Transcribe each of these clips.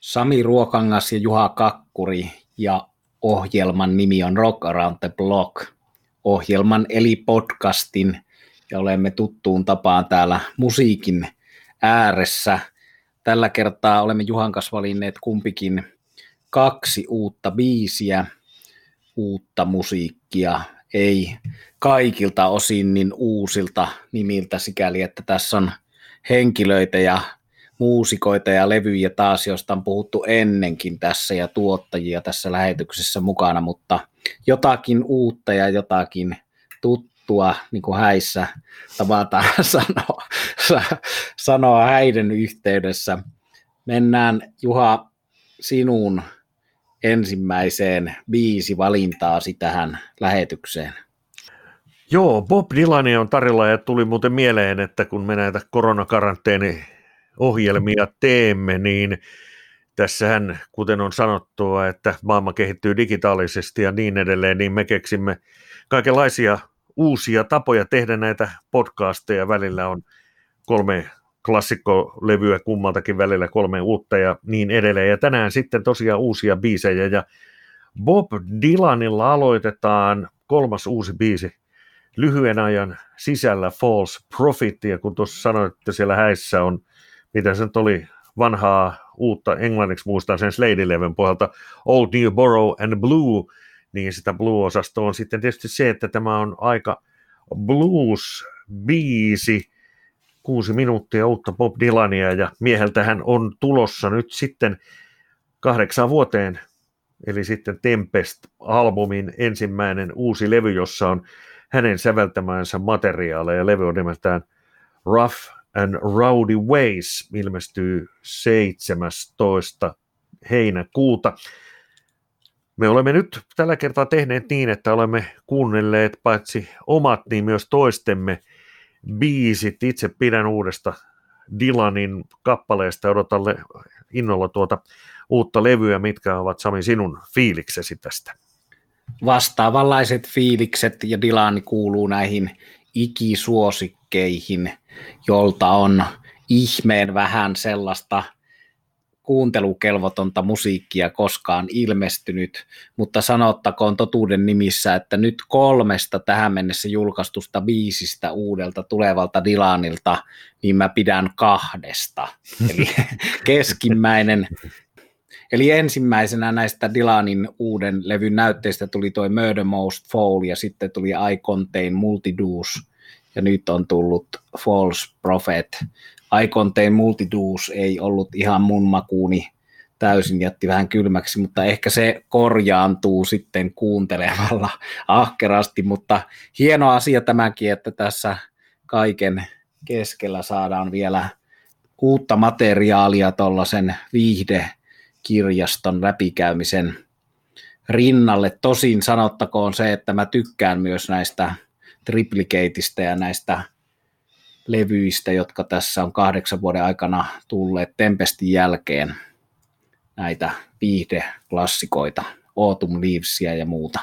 Sami Ruokangas ja Juha Kakkuri ja ohjelman nimi on Rock Around the Block. Ohjelman eli podcastin ja olemme tuttuun tapaan täällä musiikin ääressä. Tällä kertaa olemme Juhan kanssa valinneet kumpikin kaksi uutta biisiä, uutta musiikkia, ei kaikilta osin niin uusilta nimiltä sikäli, että tässä on henkilöitä ja muusikoita ja levyjä taas, joista on puhuttu ennenkin tässä ja tuottajia tässä lähetyksessä mukana, mutta jotakin uutta ja jotakin tuttua, niin kuin häissä tavataan sanoa, sanoa häiden yhteydessä. Mennään Juha sinun ensimmäiseen biisi valintaasi tähän lähetykseen. Joo, Bob Dylania on tarjolla ja tuli muuten mieleen, että kun me näitä koronakaranteeni ohjelmia teemme, niin tässähän, kuten on sanottua, että maailma kehittyy digitaalisesti ja niin edelleen, niin me keksimme kaikenlaisia uusia tapoja tehdä näitä podcasteja. Välillä on kolme klassikkolevyä kummaltakin välillä, kolme uutta ja niin edelleen. Ja tänään sitten tosiaan uusia biisejä ja Bob Dylanilla aloitetaan kolmas uusi biisi lyhyen ajan sisällä False Profit, ja kun tuossa sanoit, että siellä häissä on mitä se nyt oli, vanhaa uutta, englanniksi muistan sen Slade-levyn pohjalta, Old New Borough and Blue, niin sitä Blue-osastoa on sitten tietysti se, että tämä on aika blues-biisi, kuusi minuuttia uutta Bob Dylania, ja mieheltähän on tulossa nyt sitten kahdeksan vuoteen, eli sitten Tempest-albumin ensimmäinen uusi levy, jossa on hänen säveltämäänsä materiaaleja, levy on nimeltään Rough and Rowdy Ways ilmestyy 17. heinäkuuta. Me olemme nyt tällä kertaa tehneet niin, että olemme kuunnelleet paitsi omat, niin myös toistemme biisit. Itse pidän uudesta Dylanin kappaleesta odotan innolla tuota uutta levyä. Mitkä ovat Sami sinun fiiliksesi tästä? Vastaavanlaiset fiilikset ja Dylan kuuluu näihin ikisuosikkeihin, jolta on ihmeen vähän sellaista kuuntelukelvotonta musiikkia koskaan ilmestynyt, mutta sanottakoon totuuden nimissä, että nyt kolmesta tähän mennessä julkaistusta biisistä uudelta tulevalta Dylanilta, niin mä pidän kahdesta. Eli keskimmäinen Eli ensimmäisenä näistä Dylanin uuden levyn näytteistä tuli toi Murder Most Foul ja sitten tuli I Contain Multidose ja nyt on tullut False Prophet. I Contain Multidose ei ollut ihan mun makuuni täysin jätti vähän kylmäksi, mutta ehkä se korjaantuu sitten kuuntelemalla ahkerasti, mutta hieno asia tämäkin, että tässä kaiken keskellä saadaan vielä uutta materiaalia tuollaisen viihde kirjaston läpikäymisen rinnalle. Tosin sanottakoon se, että mä tykkään myös näistä triplikeitistä ja näistä levyistä, jotka tässä on kahdeksan vuoden aikana tulleet Tempestin jälkeen näitä viihdeklassikoita, Autumn Leavesia ja muuta.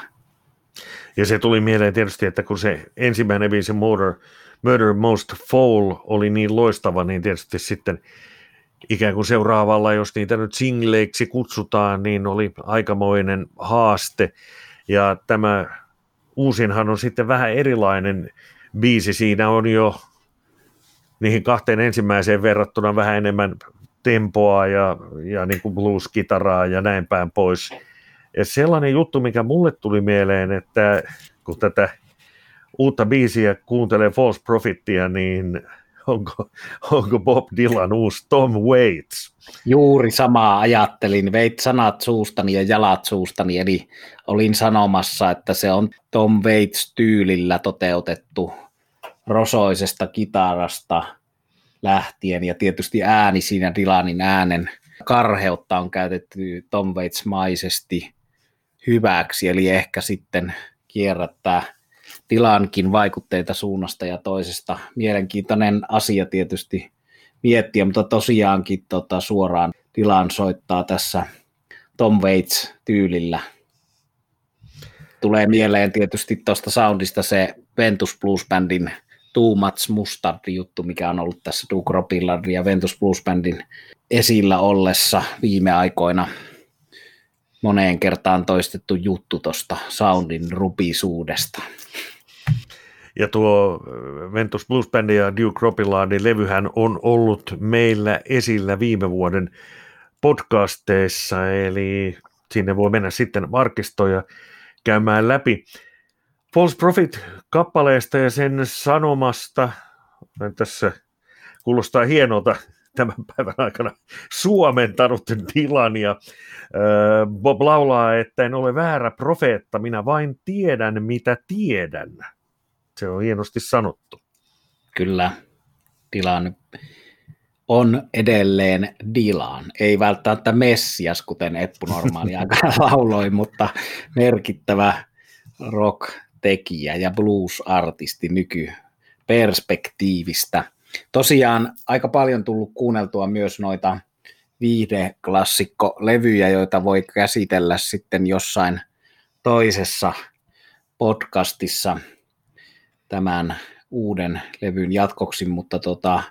Ja se tuli mieleen tietysti, että kun se ensimmäinen biisi Murder, Murder Most Foul oli niin loistava, niin tietysti sitten ikään kuin seuraavalla, jos niitä nyt singleiksi kutsutaan, niin oli aikamoinen haaste. Ja tämä uusinhan on sitten vähän erilainen biisi. Siinä on jo niihin kahteen ensimmäiseen verrattuna vähän enemmän tempoa ja, ja niin kuin blues-kitaraa ja näin päin pois. Ja sellainen juttu, mikä mulle tuli mieleen, että kun tätä uutta biisiä kuuntelee False Profitia, niin onko, onko Bob Dylan uusi Tom Waits? Juuri samaa ajattelin, veit sanat suustani ja jalat suustani, eli olin sanomassa, että se on Tom Waits tyylillä toteutettu rosoisesta kitarasta lähtien, ja tietysti ääni siinä Dylanin äänen karheutta on käytetty Tom Waits-maisesti hyväksi, eli ehkä sitten kierrättää tilankin vaikutteita suunnasta ja toisesta. Mielenkiintoinen asia tietysti miettiä, mutta tosiaankin tota, suoraan tilan soittaa tässä Tom Waits-tyylillä. Tulee mieleen tietysti tuosta soundista se Ventus Blues Bandin Too Much Mustard juttu, mikä on ollut tässä Duke ja Ventus Blues Bandin esillä ollessa viime aikoina moneen kertaan toistettu juttu tuosta soundin rupisuudesta. Ja tuo Ventus Blues Band ja Duke Robbillardin levyhän on ollut meillä esillä viime vuoden podcasteissa, eli sinne voi mennä sitten arkistoja käymään läpi. False Profit-kappaleesta ja sen sanomasta, tässä kuulostaa hienolta tämän päivän aikana suomentanut Dylan ja Bob laulaa, että en ole väärä profeetta, minä vain tiedän mitä tiedän. Se on hienosti sanottu. Kyllä, Dylan on edelleen Dylan. Ei välttämättä Messias, kuten Eppu normaali aikana lauloi, mutta merkittävä rock-tekijä ja blues-artisti nykyperspektiivistä. Tosiaan aika paljon tullut kuunneltua myös noita viihdeklassikko-levyjä, joita voi käsitellä sitten jossain toisessa podcastissa tämän uuden levyn jatkoksi, mutta tota,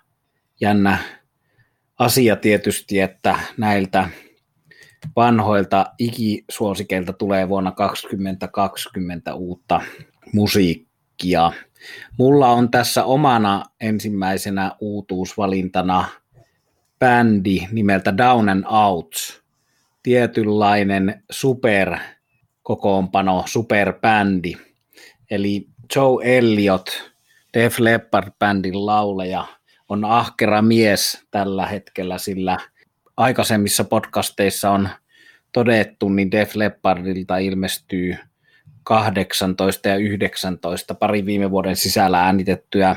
jännä asia tietysti, että näiltä vanhoilta ikisuosikeilta tulee vuonna 2020 uutta musiikkia. Mulla on tässä omana ensimmäisenä uutuusvalintana bändi nimeltä Down and Out, tietynlainen superkokoonpano, superbändi. Eli Joe Elliot, Def Leppard-bändin lauleja, on ahkera mies tällä hetkellä, sillä aikaisemmissa podcasteissa on todettu, niin Def Leppardilta ilmestyy 18 ja 19 pari viime vuoden sisällä äänitettyä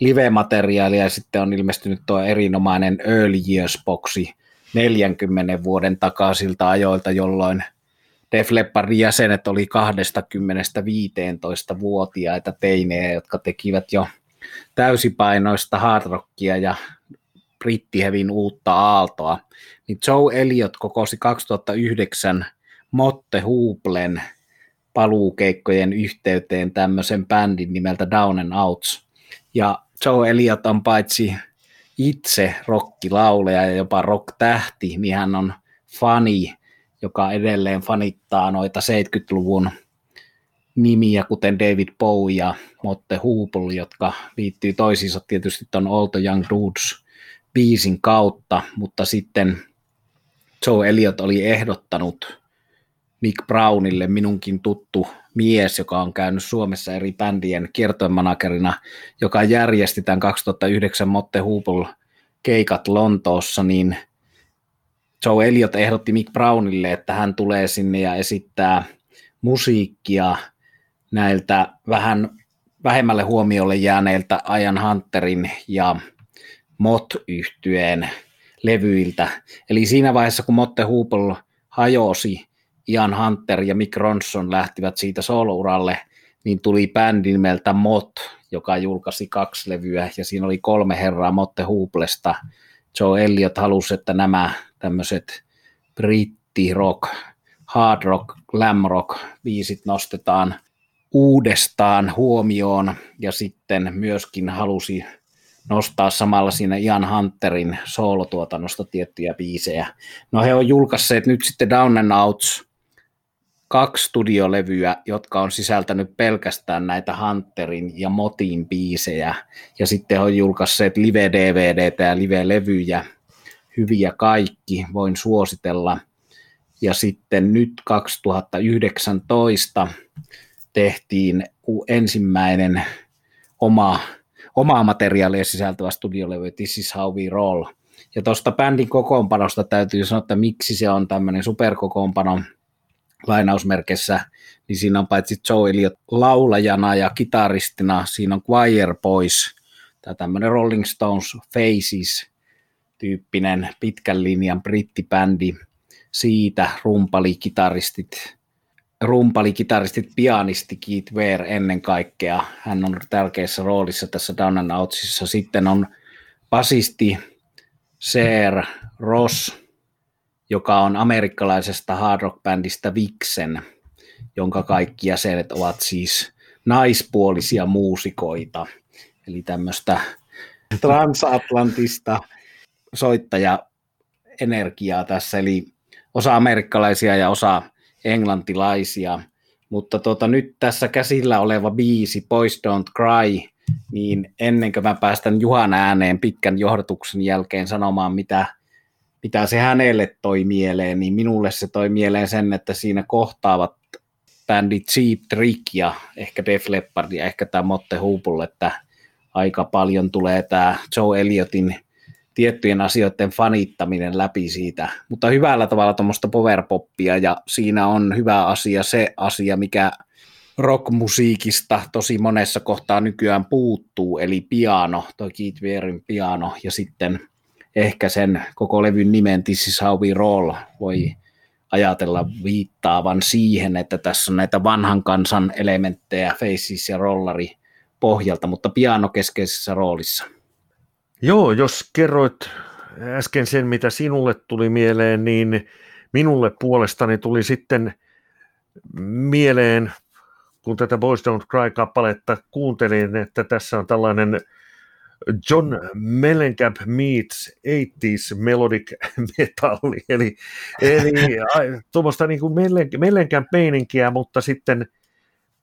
live-materiaalia ja sitten on ilmestynyt tuo erinomainen Early Years-boksi 40 vuoden takaisilta ajoilta, jolloin Def Leppardin jäsenet oli 20-15-vuotiaita teinejä, jotka tekivät jo täysipainoista hardrockia ja brittihevin uutta aaltoa, niin Joe Elliot kokosi 2009 Motte Hooplen paluukeikkojen yhteyteen tämmöisen bändin nimeltä Down and Outs. Ja Joe Elliot on paitsi itse rockilauleja ja jopa rock-tähti, niin hän on fani, joka edelleen fanittaa noita 70-luvun nimiä, kuten David Bowie ja Motte Hoople, jotka liittyy toisiinsa tietysti tuon the Young Dudes biisin kautta, mutta sitten Joe Elliot oli ehdottanut Mick Brownille, minunkin tuttu mies, joka on käynyt Suomessa eri bändien kiertoimanagerina, joka järjesti tämän 2009 Motte Hoople keikat Lontoossa, niin Joe Elliot ehdotti Mick Brownille, että hän tulee sinne ja esittää musiikkia näiltä vähän vähemmälle huomiolle jääneiltä Ian Hunterin ja mot yhtyeen levyiltä. Eli siinä vaiheessa, kun Motte Hoople hajosi, Ian Hunter ja Mick Ronson lähtivät siitä solouralle, niin tuli bändi nimeltä Mot, joka julkaisi kaksi levyä, ja siinä oli kolme herraa Motte Hooplesta. Joe Elliot halusi, että nämä tämmöiset britti rock, hard rock, glam rock biisit nostetaan uudestaan huomioon, ja sitten myöskin halusi nostaa samalla siinä Ian Hunterin soolotuotannosta tiettyjä biisejä. No he on julkaisseet nyt sitten Down and Outs kaksi studiolevyä, jotka on sisältänyt pelkästään näitä Hunterin ja Motin biisejä, ja sitten on julkaisseet live-DVDtä ja live-levyjä, hyviä kaikki, voin suositella. Ja sitten nyt 2019 tehtiin ensimmäinen oma omaa materiaalia sisältävä studiolevy This is how we roll. Ja tuosta bändin kokoonpanosta täytyy sanoa, että miksi se on tämmöinen superkokoonpano lainausmerkeissä, niin siinä on paitsi Joe Elliot laulajana ja kitaristina, siinä on Choir Boys, tämä tämmöinen Rolling Stones Faces tyyppinen pitkän linjan brittibändi, siitä rumpali, kitaristit, rumpali, kitaristit, pianisti Keith Ware ennen kaikkea. Hän on tärkeässä roolissa tässä Down and Outsissa. Sitten on basisti Ser Ross, joka on amerikkalaisesta hard rock-bändistä Vixen, jonka kaikki jäsenet ovat siis naispuolisia muusikoita. eli tämmöistä transatlantista soittaja-energiaa tässä, eli osa amerikkalaisia ja osa englantilaisia, mutta tota, nyt tässä käsillä oleva biisi Boys Don't Cry, niin ennen kuin mä päästän Juhan ääneen pitkän johdatuksen jälkeen sanomaan, mitä, mitä se hänelle toi mieleen, niin minulle se toi mieleen sen, että siinä kohtaavat bändit Cheap Trick ja ehkä Def Leppard ja ehkä tämä Motte Hoople, että aika paljon tulee tämä Joe Elliotin tiettyjen asioiden fanittaminen läpi siitä, mutta hyvällä tavalla tuommoista powerpoppia ja siinä on hyvä asia se asia, mikä rockmusiikista tosi monessa kohtaa nykyään puuttuu, eli piano, toi Keith Wearin piano ja sitten ehkä sen koko levyn nimen This is how we roll voi ajatella viittaavan siihen, että tässä on näitä vanhan kansan elementtejä Faces ja Rollari pohjalta, mutta piano keskeisessä roolissa. Joo, jos kerroit äsken sen, mitä sinulle tuli mieleen, niin minulle puolestani tuli sitten mieleen, kun tätä Boys Don't Cry-kappaletta kuuntelin, että tässä on tällainen John Mellencamp meets 80s melodic metalli, eli, eli tuommoista niin kuin Mellencamp meininkiä, mutta sitten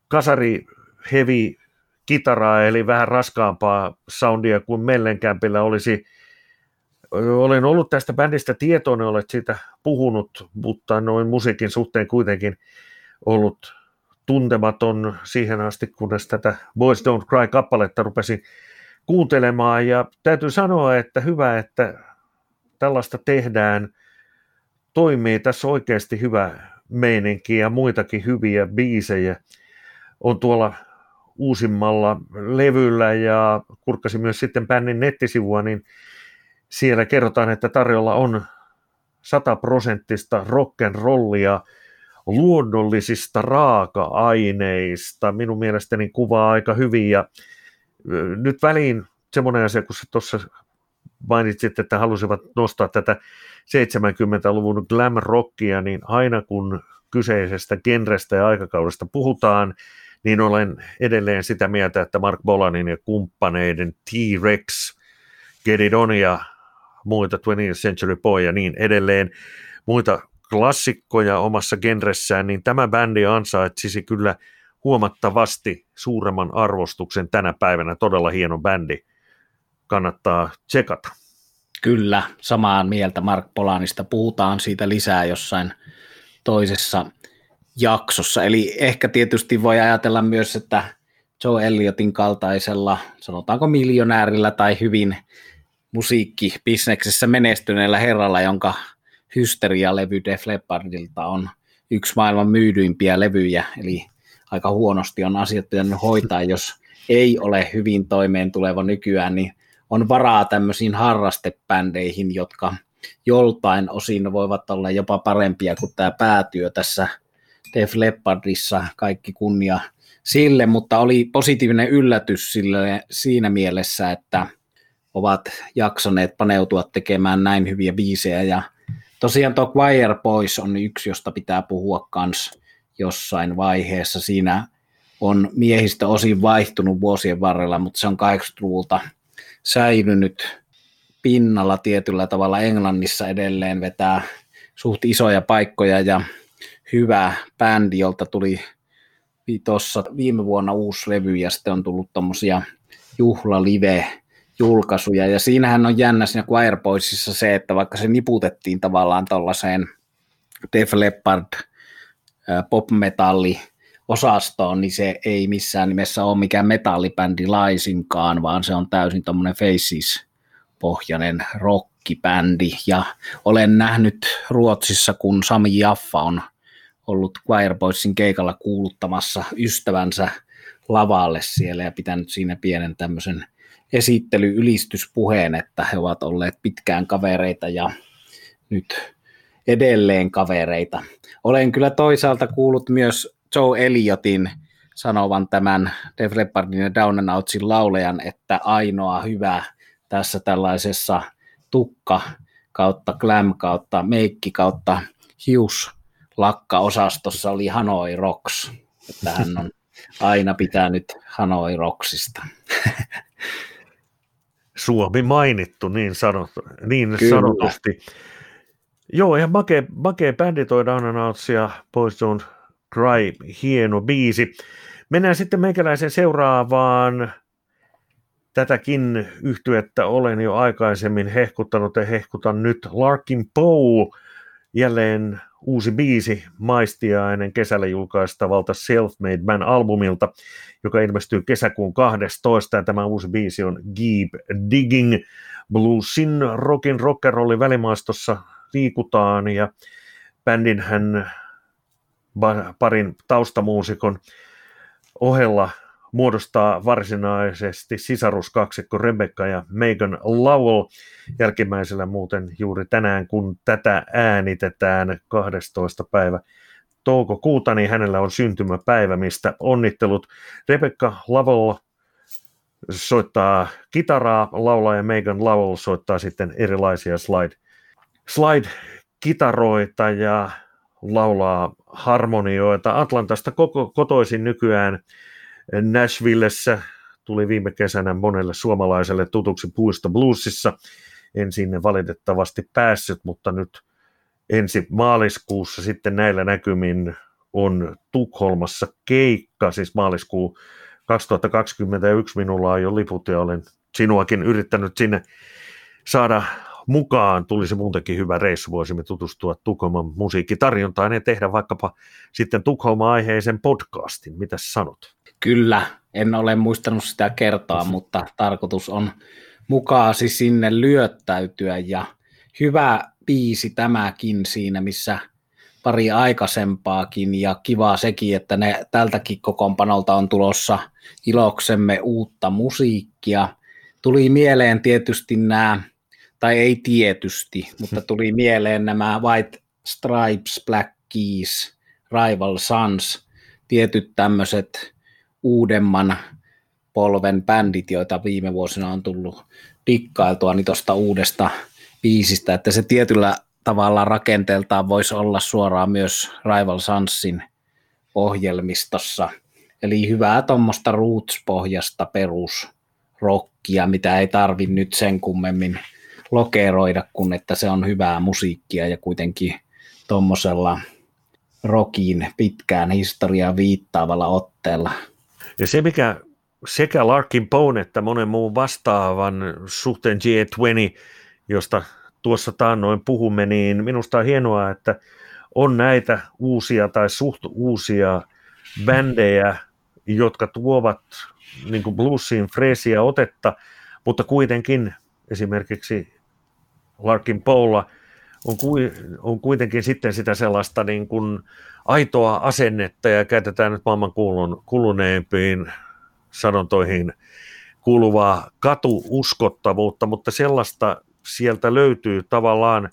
kasari heavy kitaraa, eli vähän raskaampaa soundia kuin Mellenkämpillä olisi. Olen ollut tästä bändistä tietoinen, olet siitä puhunut, mutta noin musiikin suhteen kuitenkin ollut tuntematon siihen asti, kunnes tätä Boys Don't Cry-kappaletta rupesin kuuntelemaan. Ja täytyy sanoa, että hyvä, että tällaista tehdään. Toimii tässä oikeasti hyvä meininki ja muitakin hyviä biisejä on tuolla uusimmalla levyllä ja kurkkasi myös sitten bändin nettisivua, niin siellä kerrotaan, että tarjolla on sataprosenttista rock'n'rollia luonnollisista raaka-aineista. Minun mielestäni kuvaa aika hyvin ja nyt väliin semmoinen asia, kun tuossa mainitsit, että halusivat nostaa tätä 70-luvun glam rockia, niin aina kun kyseisestä genrestä ja aikakaudesta puhutaan, niin olen edelleen sitä mieltä, että Mark Bolanin ja kumppaneiden T-Rex, Get ja muita 20th Century Boy ja niin edelleen, muita klassikkoja omassa genressään, niin tämä bändi ansaitsisi kyllä huomattavasti suuremman arvostuksen tänä päivänä. Todella hieno bändi. Kannattaa tsekata. Kyllä, samaan mieltä Mark Polanista. Puhutaan siitä lisää jossain toisessa jaksossa. Eli ehkä tietysti voi ajatella myös, että Joe Elliotin kaltaisella, sanotaanko miljonäärillä tai hyvin musiikkibisneksessä menestyneellä herralla, jonka Hysteria-levy Def Leppardilta on yksi maailman myydyimpiä levyjä, eli aika huonosti on asiat pitänyt hoitaa, jos ei ole hyvin toimeen tuleva nykyään, niin on varaa tämmöisiin harrastebändeihin, jotka joltain osin voivat olla jopa parempia kuin tämä päätyö tässä Def Leppardissa, kaikki kunnia sille, mutta oli positiivinen yllätys sille siinä mielessä, että ovat jaksaneet paneutua tekemään näin hyviä biisejä ja tosiaan tuo Choir Boys on yksi, josta pitää puhua kans jossain vaiheessa. Siinä on miehistä osin vaihtunut vuosien varrella, mutta se on 80-luvulta säilynyt pinnalla tietyllä tavalla Englannissa edelleen vetää suht isoja paikkoja ja hyvä bändi, jolta tuli tuossa viime vuonna uusi levy ja sitten on tullut tuommoisia juhlalive julkaisuja ja siinähän on jännä siinä Choir Boysissa se, että vaikka se niputettiin tavallaan tuollaiseen Def Leppard pop-metalli osastoon, niin se ei missään nimessä ole mikään metallibändi laisinkaan, vaan se on täysin tuommoinen Faces-pohjainen rockibändi. Ja olen nähnyt Ruotsissa, kun Sami Jaffa on ollut Choir Boysin keikalla kuuluttamassa ystävänsä lavalle siellä ja pitänyt siinä pienen tämmöisen esittely-ylistyspuheen, että he ovat olleet pitkään kavereita ja nyt edelleen kavereita. Olen kyllä toisaalta kuullut myös Joe Elliotin sanovan tämän Def Leppardin ja Down and Outsin laulejan, että ainoa hyvä tässä tällaisessa tukka kautta glam kautta meikki kautta hius lakka-osastossa oli Hanoi Rocks, että hän on aina pitänyt Hanoi Rocksista. Suomi mainittu niin, sanot, niin sanotusti. Joo, ihan makea, makea bändi toi Down and Outs ja Boys Don't Cry, hieno biisi. Mennään sitten meikäläisen seuraavaan. Tätäkin yhtyettä olen jo aikaisemmin hehkuttanut ja hehkutan nyt. Larkin Poe, jälleen uusi biisi maistiainen kesällä julkaistavalta Self-Made Man-albumilta, joka ilmestyy kesäkuun 12. Ja tämä uusi biisi on Keep Digging. Bluesin rockin rockerolli välimaastossa liikutaan ja bändin hän parin taustamuusikon ohella muodostaa varsinaisesti sisaruskaksikko Rebecca ja Megan Lowell. Jälkimmäisellä muuten juuri tänään, kun tätä äänitetään 12. päivä toukokuuta, niin hänellä on syntymäpäivä, mistä onnittelut. Rebecca Lowell soittaa kitaraa, laulaa ja Megan Lowell soittaa sitten erilaisia slide, slide-kitaroita ja laulaa harmonioita. Atlantasta koko, kotoisin nykyään Nashvillessä tuli viime kesänä monelle suomalaiselle tutuksi Puisto Bluesissa. En sinne valitettavasti päässyt, mutta nyt ensi maaliskuussa sitten näillä näkymin on Tukholmassa keikka, siis maaliskuu 2021 minulla on jo liput ja olen sinuakin yrittänyt sinne saada mukaan. Tulisi muutenkin hyvä reissu, voisimme tutustua Tukholman musiikkitarjontaan ja tehdä vaikkapa sitten Tukholma-aiheisen podcastin. Mitä sanot? Kyllä, en ole muistanut sitä kertaa, mutta tarkoitus on mukaasi sinne lyöttäytyä ja hyvä biisi tämäkin siinä, missä pari aikaisempaakin ja kiva sekin, että ne tältäkin kokoonpanolta on tulossa iloksemme uutta musiikkia. Tuli mieleen tietysti nämä, tai ei tietysti, mutta tuli mieleen nämä White Stripes, Black Keys, Rival Sons, tietyt tämmöiset uudemman polven bändit, joita viime vuosina on tullut dikkailtua niin tuosta uudesta biisistä, että se tietyllä tavalla rakenteeltaan voisi olla suoraan myös Rival Sunsin ohjelmistossa. Eli hyvää tuommoista roots-pohjasta perusrokkia, mitä ei tarvi nyt sen kummemmin lokeroida, kun että se on hyvää musiikkia ja kuitenkin tuommoisella rockin pitkään historiaa viittaavalla otteella. Ja se, mikä sekä Larkin Bone että monen muun vastaavan suhteen G20, josta tuossa taannoin puhumme, niin minusta on hienoa, että on näitä uusia tai suht uusia bändejä, jotka tuovat niin kuin bluesiin freesiä otetta, mutta kuitenkin esimerkiksi Larkin Paula on, on kuitenkin sitten sitä sellaista niin kuin aitoa asennetta ja käytetään nyt maailman kulun, kuluneempiin sanontoihin kuuluvaa katuuskottavuutta, mutta sellaista sieltä löytyy tavallaan,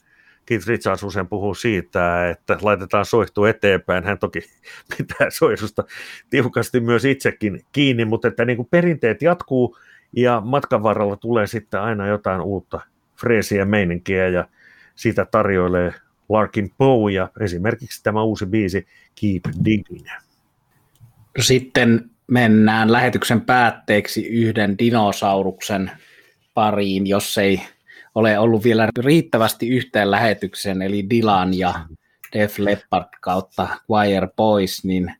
Keith Richards usein puhuu siitä, että laitetaan soihtu eteenpäin. Hän toki pitää soihdusta tiukasti myös itsekin kiinni, mutta että niin kuin perinteet jatkuu ja matkan varrella tulee sitten aina jotain uutta freesiä meininkiä ja sitä tarjoilee Larkin Poe ja esimerkiksi tämä uusi biisi Keep Digging. Sitten mennään lähetyksen päätteeksi yhden dinosauruksen pariin, jos ei ole ollut vielä riittävästi yhteen lähetyksen, eli Dylan ja Def Leppard kautta Wire Boys, niin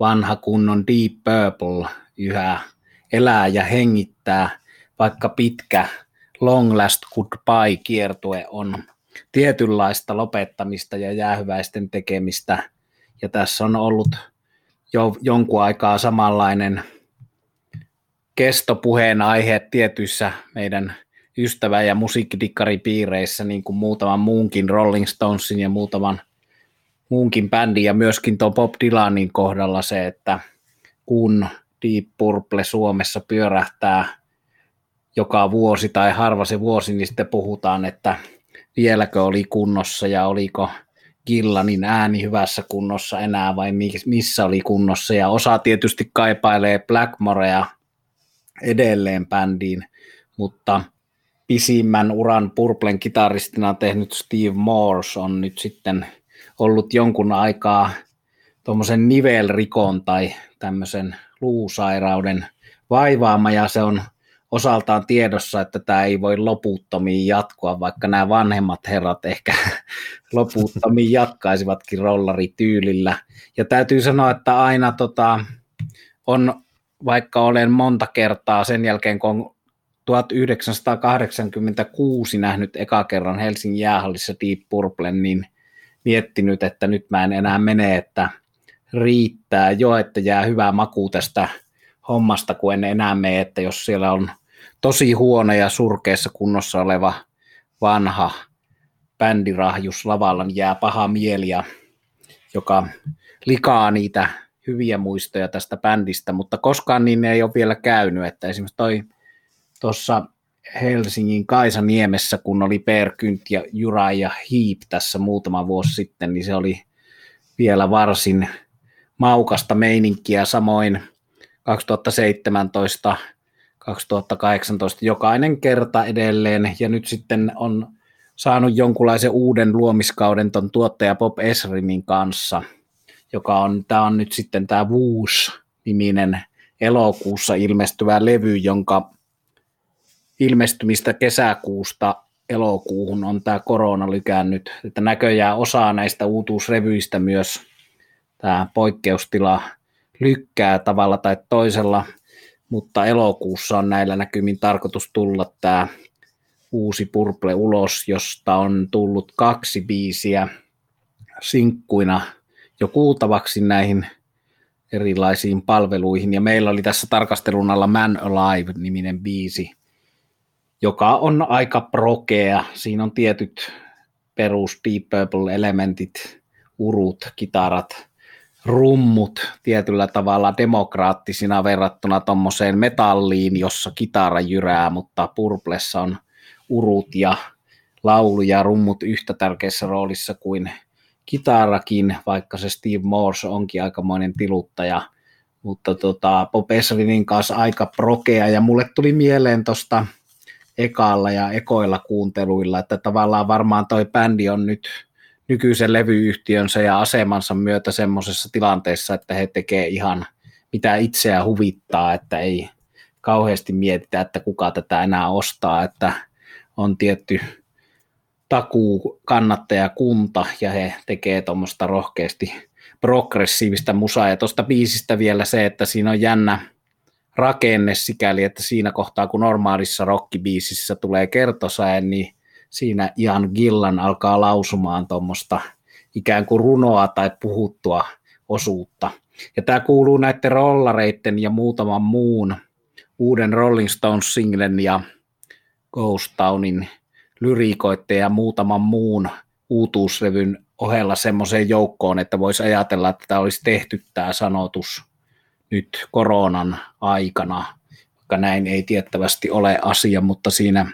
vanha kunnon Deep Purple yhä elää ja hengittää, vaikka pitkä Long Last Goodbye kiertue on tietynlaista lopettamista ja jäähyväisten tekemistä. Ja tässä on ollut jo jonkun aikaa samanlainen kestopuheen aihe tietyissä meidän ystävä- ja musiikkidikkaripiireissä, niin kuin muutaman muunkin Rolling Stonesin ja muutaman muunkin bändin ja myöskin tuon Bob Dylanin kohdalla se, että kun Deep Purple Suomessa pyörähtää joka vuosi tai harva se vuosi, niin sitten puhutaan, että vieläkö oli kunnossa ja oliko Gillanin ääni hyvässä kunnossa enää vai missä oli kunnossa. Ja osa tietysti kaipailee Blackmorea edelleen bändiin, mutta pisimmän uran Purplen kitaristina tehnyt Steve Morse on nyt sitten ollut jonkun aikaa tuommoisen nivelrikon tai tämmöisen luusairauden vaivaama ja se on osaltaan tiedossa, että tämä ei voi loputtomiin jatkua, vaikka nämä vanhemmat herrat ehkä loputtomiin jatkaisivatkin rollarityylillä. Ja täytyy sanoa, että aina tota, on, vaikka olen monta kertaa sen jälkeen, kun on 1986 nähnyt eka kerran Helsingin jäähallissa Deep Purple, niin miettinyt, että nyt mä en enää mene, että riittää jo, että jää hyvää maku tästä hommasta, kun en enää mene, että jos siellä on tosi huono ja surkeassa kunnossa oleva vanha bändirahjus lavalla, niin jää paha mieli, joka likaa niitä hyviä muistoja tästä bändistä, mutta koskaan niin ei ole vielä käynyt, että esimerkiksi toi tuossa Helsingin Kaisaniemessä, kun oli Per Kynt ja ja Hiip tässä muutama vuosi sitten, niin se oli vielä varsin maukasta meininkiä, samoin 2017 2018 jokainen kerta edelleen, ja nyt sitten on saanut jonkunlaisen uuden luomiskauden ton tuottaja Bob Esrimin kanssa, joka on, tämä on nyt sitten tämä Woosh-niminen elokuussa ilmestyvä levy, jonka ilmestymistä kesäkuusta elokuuhun on tämä korona lykännyt, että näköjään osaa näistä uutuusrevyistä myös tämä poikkeustila lykkää tavalla tai toisella, mutta elokuussa on näillä näkymin tarkoitus tulla tämä uusi Purple ulos, josta on tullut kaksi biisiä sinkkuina jo kuultavaksi näihin erilaisiin palveluihin. Ja meillä oli tässä tarkastelun alla Man Alive-niminen biisi, joka on aika prokea. Siinä on tietyt perus Deep Purple-elementit, urut, kitarat, rummut tietyllä tavalla demokraattisina verrattuna tuommoiseen metalliin, jossa kitara jyrää, mutta Purplessa on urut ja laulu ja rummut yhtä tärkeässä roolissa kuin kitarakin, vaikka se Steve Morse onkin aikamoinen tiluttaja, mutta tota, Bob Esrinin kanssa aika prokea, ja mulle tuli mieleen tuosta ekalla ja ekoilla kuunteluilla, että tavallaan varmaan toi bändi on nyt nykyisen levyyhtiönsä ja asemansa myötä semmoisessa tilanteessa, että he tekee ihan mitä itseä huvittaa, että ei kauheasti mietitä, että kuka tätä enää ostaa, että on tietty takuu kannattajakunta ja he tekee tuommoista rohkeasti progressiivista musaa. Ja tuosta biisistä vielä se, että siinä on jännä rakenne sikäli, että siinä kohtaa kun normaalissa rockibiisissä tulee kertosäen, niin siinä Ian Gillan alkaa lausumaan tuommoista ikään kuin runoa tai puhuttua osuutta. Ja tämä kuuluu näiden rollareiden ja muutaman muun uuden Rolling Stones-singlen ja Ghost Townin lyriikoitteen ja muutaman muun uutuusrevyn ohella semmoiseen joukkoon, että voisi ajatella, että tämä olisi tehty tämä sanotus nyt koronan aikana, vaikka näin ei tiettävästi ole asia, mutta siinä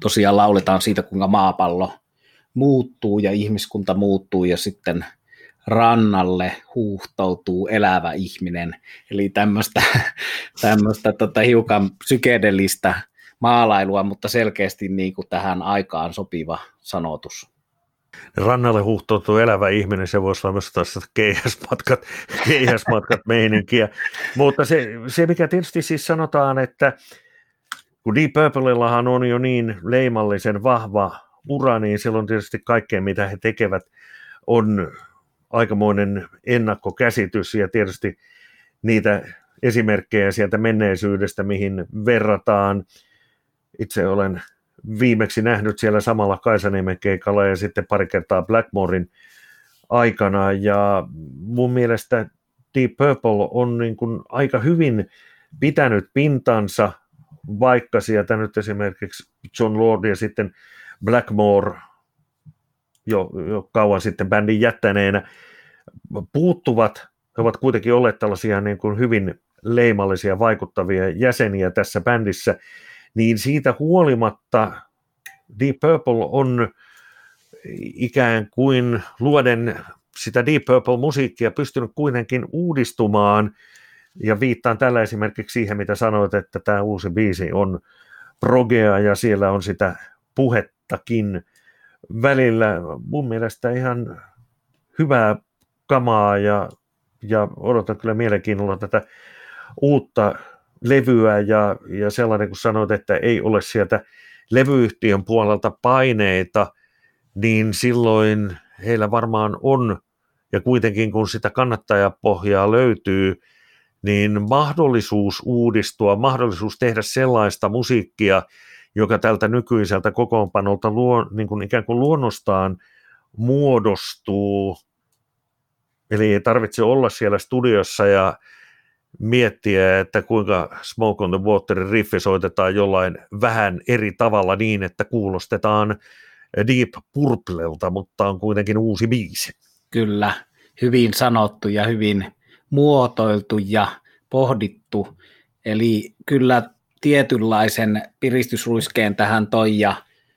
tosiaan lauletaan siitä, kuinka maapallo muuttuu ja ihmiskunta muuttuu ja sitten rannalle huuhtoutuu elävä ihminen. Eli tämmöistä, tämmöistä tota, hiukan psykedelistä maalailua, mutta selkeästi niin kuin tähän aikaan sopiva sanotus. Rannalle huuhtoutuu elävä ihminen, se voisi valmistaa sitä keihäsmatkat, keihäsmatkat meininkiä. Mutta se, se, mikä tietysti siis sanotaan, että kun Deep Purpleillahan on jo niin leimallisen vahva ura, niin silloin tietysti kaikkea, mitä he tekevät, on aikamoinen ennakkokäsitys ja tietysti niitä esimerkkejä sieltä menneisyydestä, mihin verrataan. Itse olen viimeksi nähnyt siellä samalla Kaisaniemen keikalla ja sitten pari kertaa Blackmorein aikana ja mun mielestä Deep Purple on niin kuin aika hyvin pitänyt pintansa vaikka sieltä nyt esimerkiksi John Lord ja sitten Blackmore jo, jo kauan sitten bändin jättäneenä puuttuvat, he ovat kuitenkin olleet tällaisia niin kuin hyvin leimallisia, vaikuttavia jäseniä tässä bändissä, niin siitä huolimatta Deep Purple on ikään kuin luoden sitä Deep Purple-musiikkia pystynyt kuitenkin uudistumaan ja viittaan tällä esimerkiksi siihen, mitä sanoit, että tämä uusi biisi on progea ja siellä on sitä puhettakin välillä. Mun mielestä ihan hyvää kamaa ja, ja odotan kyllä mielenkiinnolla tätä uutta, levyä ja, ja sellainen, kun sanoit, että ei ole sieltä levyyhtiön puolelta paineita, niin silloin heillä varmaan on, ja kuitenkin kun sitä kannattajapohjaa löytyy, niin mahdollisuus uudistua, mahdollisuus tehdä sellaista musiikkia, joka tältä nykyiseltä kokoonpanolta luo, niin kuin ikään kuin luonnostaan muodostuu, eli ei tarvitse olla siellä studiossa ja miettiä, että kuinka Smoke on the Waterin riffi soitetaan jollain vähän eri tavalla niin, että kuulostetaan Deep Purplelta, mutta on kuitenkin uusi biisi. Kyllä, hyvin sanottu ja hyvin muotoiltu ja pohdittu. Eli kyllä tietynlaisen piristysruiskeen tähän toi ja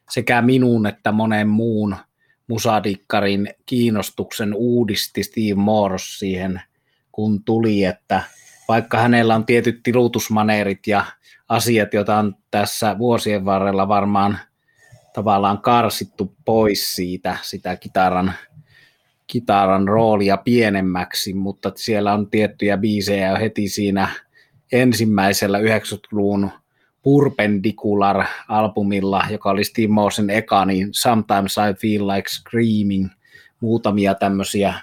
sekä minun että monen muun musadikkarin kiinnostuksen uudisti Steve Morse siihen, kun tuli, että vaikka hänellä on tietyt tilutusmaneerit ja asiat, joita on tässä vuosien varrella varmaan tavallaan karsittu pois siitä, sitä kitaran, kitaran roolia pienemmäksi, mutta siellä on tiettyjä biisejä jo heti siinä ensimmäisellä 90-luvun Purpendicular-albumilla, joka oli Steve Morsen eka, niin Sometimes I Feel Like Screaming, muutamia tämmöisiä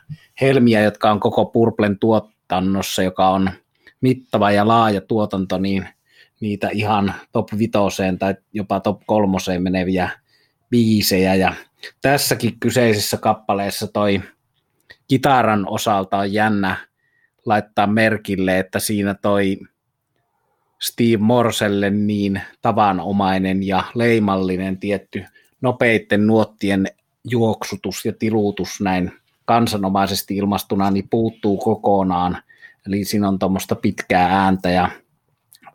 helmiä, jotka on koko Purplen tuotannossa, joka on mittava ja laaja tuotanto, niin niitä ihan top vitoseen tai jopa top kolmoseen meneviä biisejä. Ja tässäkin kyseisessä kappaleessa toi kitaran osalta on jännä laittaa merkille, että siinä toi Steve Morselle niin tavanomainen ja leimallinen tietty nopeitten nuottien juoksutus ja tilutus näin kansanomaisesti ilmastuna niin puuttuu kokonaan. Eli siinä on tuommoista pitkää ääntä ja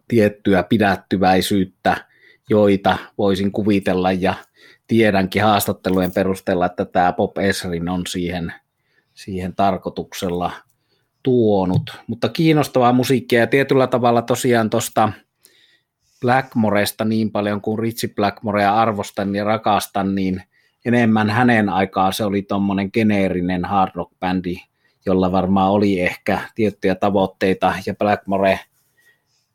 tiettyä pidättyväisyyttä, joita voisin kuvitella ja tiedänkin haastattelujen perusteella, että tämä Bob Esrin on siihen, siihen tarkoituksella tuonut. Mutta kiinnostavaa musiikkia ja tietyllä tavalla tosiaan tuosta Blackmoresta niin paljon kuin Richie Blackmorea arvostan ja rakastan, niin enemmän hänen aikaa se oli tuommoinen geneerinen hard rock bändi, jolla varmaan oli ehkä tiettyjä tavoitteita ja Blackmore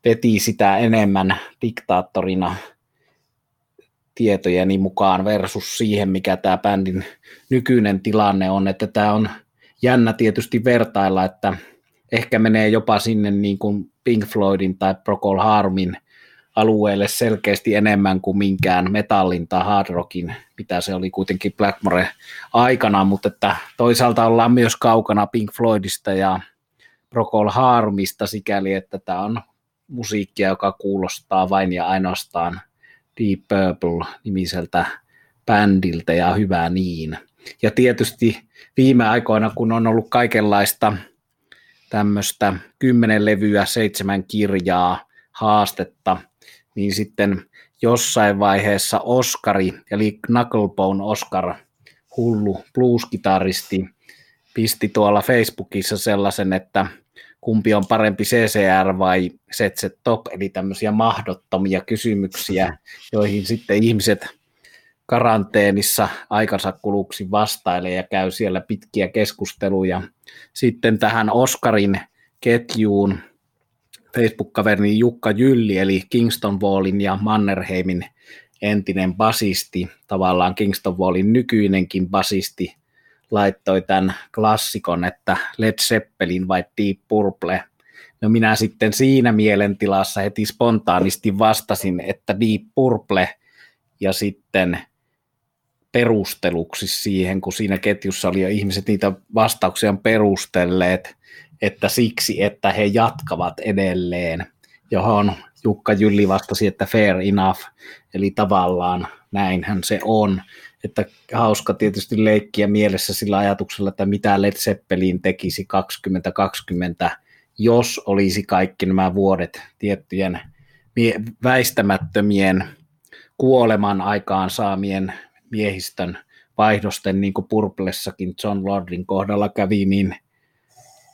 veti sitä enemmän diktaattorina tietojeni mukaan versus siihen, mikä tämä bändin nykyinen tilanne on, että tämä on jännä tietysti vertailla, että ehkä menee jopa sinne niin kuin Pink Floydin tai Procol Harumin alueelle selkeästi enemmän kuin minkään metallin tai hard rockin, mitä se oli kuitenkin Blackmore aikana, mutta että toisaalta ollaan myös kaukana Pink Floydista ja Procol Harumista sikäli, että tämä on musiikkia, joka kuulostaa vain ja ainoastaan Deep Purple-nimiseltä bändiltä ja hyvää niin. Ja tietysti viime aikoina, kun on ollut kaikenlaista tämmöistä kymmenen levyä, seitsemän kirjaa, haastetta, niin sitten jossain vaiheessa Oskari, eli Knucklebone Oscar, hullu blueskitaristi, pisti tuolla Facebookissa sellaisen, että kumpi on parempi CCR vai Setset Top, eli tämmöisiä mahdottomia kysymyksiä, joihin sitten ihmiset karanteenissa aikansa kuluksi vastailee ja käy siellä pitkiä keskusteluja. Sitten tähän Oscarin ketjuun Facebook-kaverini Jukka Jylli, eli Kingston Wallin ja Mannerheimin entinen basisti, tavallaan Kingston Wallin nykyinenkin basisti, laittoi tämän klassikon, että Led Zeppelin vai Deep Purple. No minä sitten siinä mielentilassa heti spontaanisti vastasin, että Deep Purple, ja sitten perusteluksi siihen, kun siinä ketjussa oli jo ihmiset niitä vastauksia perustelleet, että siksi, että he jatkavat edelleen, johon Jukka Jylli vastasi, että fair enough, eli tavallaan näinhän se on. Että hauska tietysti leikkiä mielessä sillä ajatuksella, että mitä Led Zeppelin tekisi 2020, jos olisi kaikki nämä vuodet tiettyjen väistämättömien kuoleman aikaan saamien miehistön vaihdosten, niin kuin Purplessakin John Lordin kohdalla kävi, niin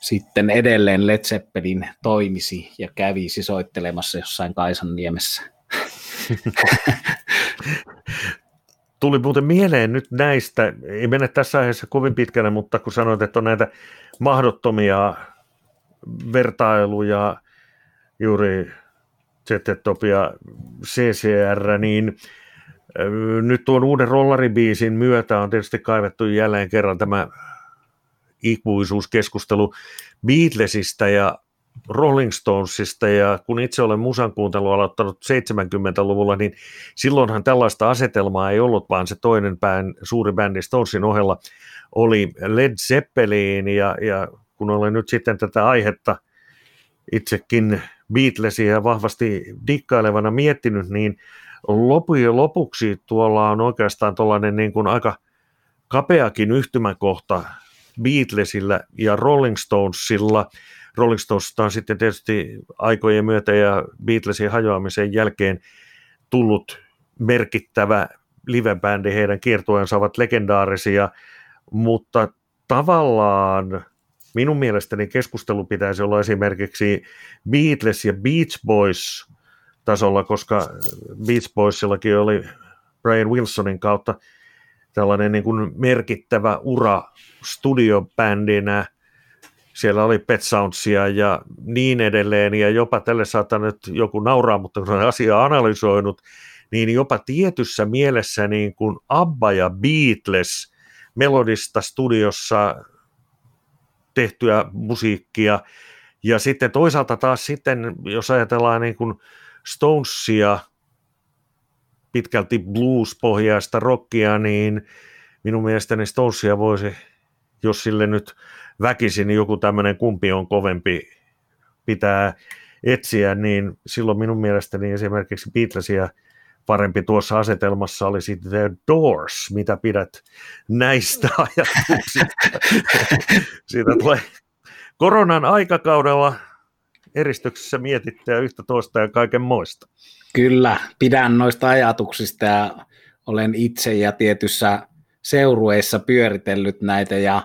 sitten edelleen Led Zeppelin toimisi ja kävisi soittelemassa jossain Kaisan niemessä. Tuli muuten mieleen nyt näistä, ei mene tässä aiheessa kovin pitkälle, mutta kun sanoit, että on näitä mahdottomia vertailuja juuri ZZ ja CCR, niin nyt tuon uuden rollaribiisin myötä on tietysti kaivettu jälleen kerran tämä ikuisuuskeskustelu Beatlesista ja Rolling Stonesista, ja kun itse olen musan kuuntelua aloittanut 70-luvulla, niin silloinhan tällaista asetelmaa ei ollut, vaan se toinen bänd, suuri bändi Stonesin ohella oli Led Zeppelin, ja, ja kun olen nyt sitten tätä aihetta itsekin Beatlesia vahvasti dikkailevana miettinyt, niin lopujen lopuksi tuolla on oikeastaan tuollainen niin kuin aika kapeakin yhtymäkohta Beatlesilla ja Rolling Stonesilla. Rolling Stonesista on sitten tietysti aikojen myötä ja Beatlesin hajoamisen jälkeen tullut merkittävä livebändi, heidän kiertueensa ovat legendaarisia, mutta tavallaan minun mielestäni keskustelu pitäisi olla esimerkiksi Beatles ja Beach Boys tasolla, koska Beach Boysillakin oli Brian Wilsonin kautta tällainen niin kuin merkittävä ura studiobändinä. Siellä oli Pet Soundsia ja niin edelleen, ja jopa tälle saattaa nyt joku nauraa, mutta kun olen asiaa analysoinut, niin jopa tietyssä mielessä niin kuin Abba ja Beatles melodista studiossa tehtyä musiikkia, ja sitten toisaalta taas sitten, jos ajatellaan niin kuin Stonesia, pitkälti blues-pohjaista rockia, niin minun mielestäni Stonesia voisi, jos sille nyt väkisin niin joku tämmöinen kumpi on kovempi pitää etsiä, niin silloin minun mielestäni esimerkiksi Beatlesia parempi tuossa asetelmassa oli sitten The Doors, mitä pidät näistä ajatuksista. Siitä tulee koronan aikakaudella eristyksessä mietittyä yhtä toista ja kaiken moista. Kyllä, pidän noista ajatuksista ja olen itse ja tietyssä seurueissa pyöritellyt näitä ja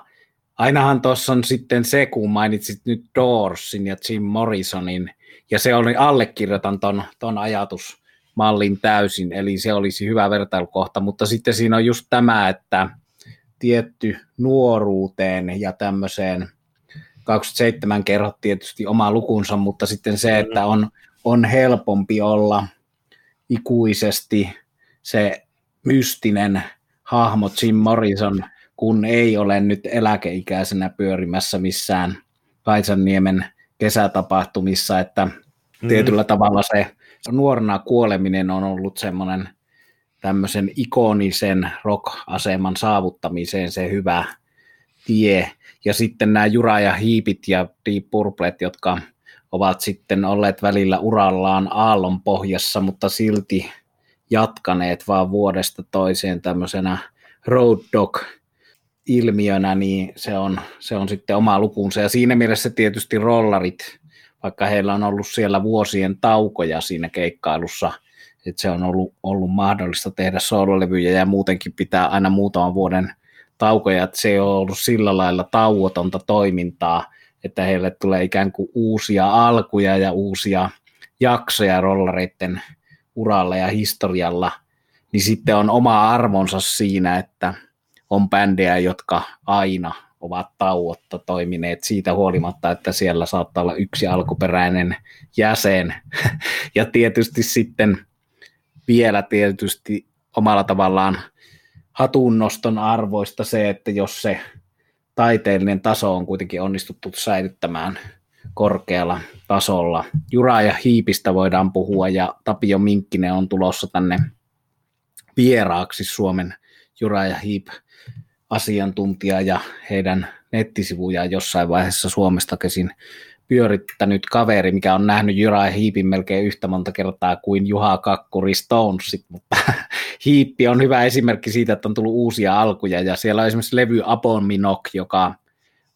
ainahan tuossa on sitten se, kun mainitsit nyt Doorsin ja Jim Morrisonin ja se oli, allekirjoitan ton, ton ajatusmallin täysin, eli se olisi hyvä vertailukohta, mutta sitten siinä on just tämä, että tietty nuoruuteen ja tämmöiseen 27 kerrot tietysti oma lukunsa, mutta sitten se, että on, on helpompi olla ikuisesti se mystinen hahmo Jim Morrison, kun ei ole nyt eläkeikäisenä pyörimässä missään Kaisanniemen kesätapahtumissa, että mm. tietyllä tavalla se nuorena kuoleminen on ollut semmoinen tämmöisen ikonisen rock-aseman saavuttamiseen se hyvä tie. Ja sitten nämä Jura ja Hiipit ja Deep Purplet, jotka ovat sitten olleet välillä urallaan aallon pohjassa, mutta silti jatkaneet vaan vuodesta toiseen tämmöisenä road dog ilmiönä, niin se on, se on sitten oma lukunsa. Ja siinä mielessä tietysti rollarit, vaikka heillä on ollut siellä vuosien taukoja siinä keikkailussa, että se on ollut, ollut mahdollista tehdä soololevyjä ja muutenkin pitää aina muutaman vuoden taukoja, että se ei ole ollut sillä lailla tauotonta toimintaa, että heille tulee ikään kuin uusia alkuja ja uusia jaksoja rollareiden uralla ja historialla, niin sitten on oma arvonsa siinä, että on bändejä, jotka aina ovat tauotta toimineet siitä huolimatta, että siellä saattaa olla yksi alkuperäinen jäsen. Ja tietysti sitten vielä tietysti omalla tavallaan hatunnoston arvoista se, että jos se taiteellinen taso on kuitenkin onnistuttu säilyttämään korkealla tasolla. Jura ja Hiipistä voidaan puhua ja Tapio Minkkinen on tulossa tänne vieraaksi Suomen Jura ja Hiip asiantuntija ja heidän nettisivuja jossain vaiheessa Suomesta käsin pyörittänyt kaveri, mikä on nähnyt Jura ja Hiipin melkein yhtä monta kertaa kuin Juha Kakkuri Stonesit, mutta Hiippi on hyvä esimerkki siitä, että on tullut uusia alkuja. Ja siellä on esimerkiksi levy Apon Minok, joka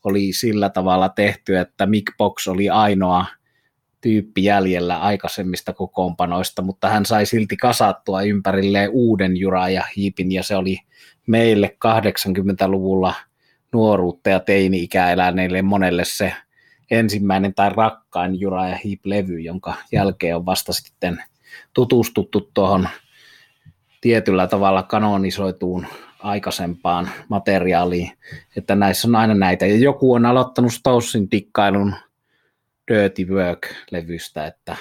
oli sillä tavalla tehty, että Mick Box oli ainoa tyyppi jäljellä aikaisemmista kokoonpanoista, mutta hän sai silti kasattua ympärilleen uuden Jura ja Hiipin ja se oli meille 80-luvulla nuoruutta ja teini-ikä eläneille monelle se ensimmäinen tai rakkain Jura ja Heep-levy, jonka jälkeen on vasta sitten tutustuttu tuohon tietyllä tavalla kanonisoituun aikaisempaan materiaaliin, että näissä on aina näitä. Ja joku on aloittanut Stoussin tikkailun Dirty Work-levystä, että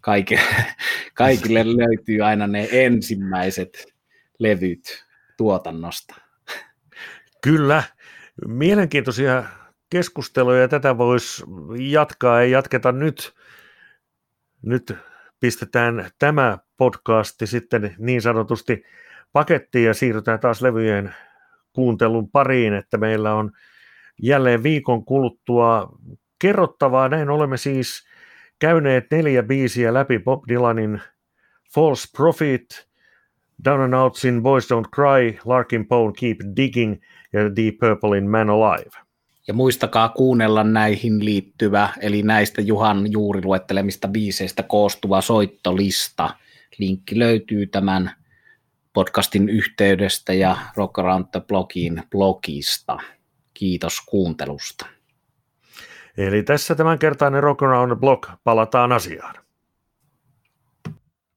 kaikille, kaikille löytyy aina ne ensimmäiset levyt tuotannosta. Kyllä, mielenkiintoisia keskusteluja ja tätä voisi jatkaa. Ei jatketa nyt. Nyt pistetään tämä podcasti sitten niin sanotusti pakettiin ja siirrytään taas levyjen kuuntelun pariin, että meillä on jälleen viikon kuluttua kerrottavaa. Näin olemme siis käyneet neljä biisiä läpi Bob Dylanin False Profit, Down and Outsin Boys Don't Cry, Larkin Poe Keep Digging ja Deep Purplein Man Alive. Ja muistakaa kuunnella näihin liittyvä, eli näistä Juhan juuri luettelemista biiseistä koostuva soittolista. Linkki löytyy tämän podcastin yhteydestä ja Rock Around the Blogin blogista. Kiitos kuuntelusta. Eli tässä tämänkertainen Rock Around the Blog. Palataan asiaan.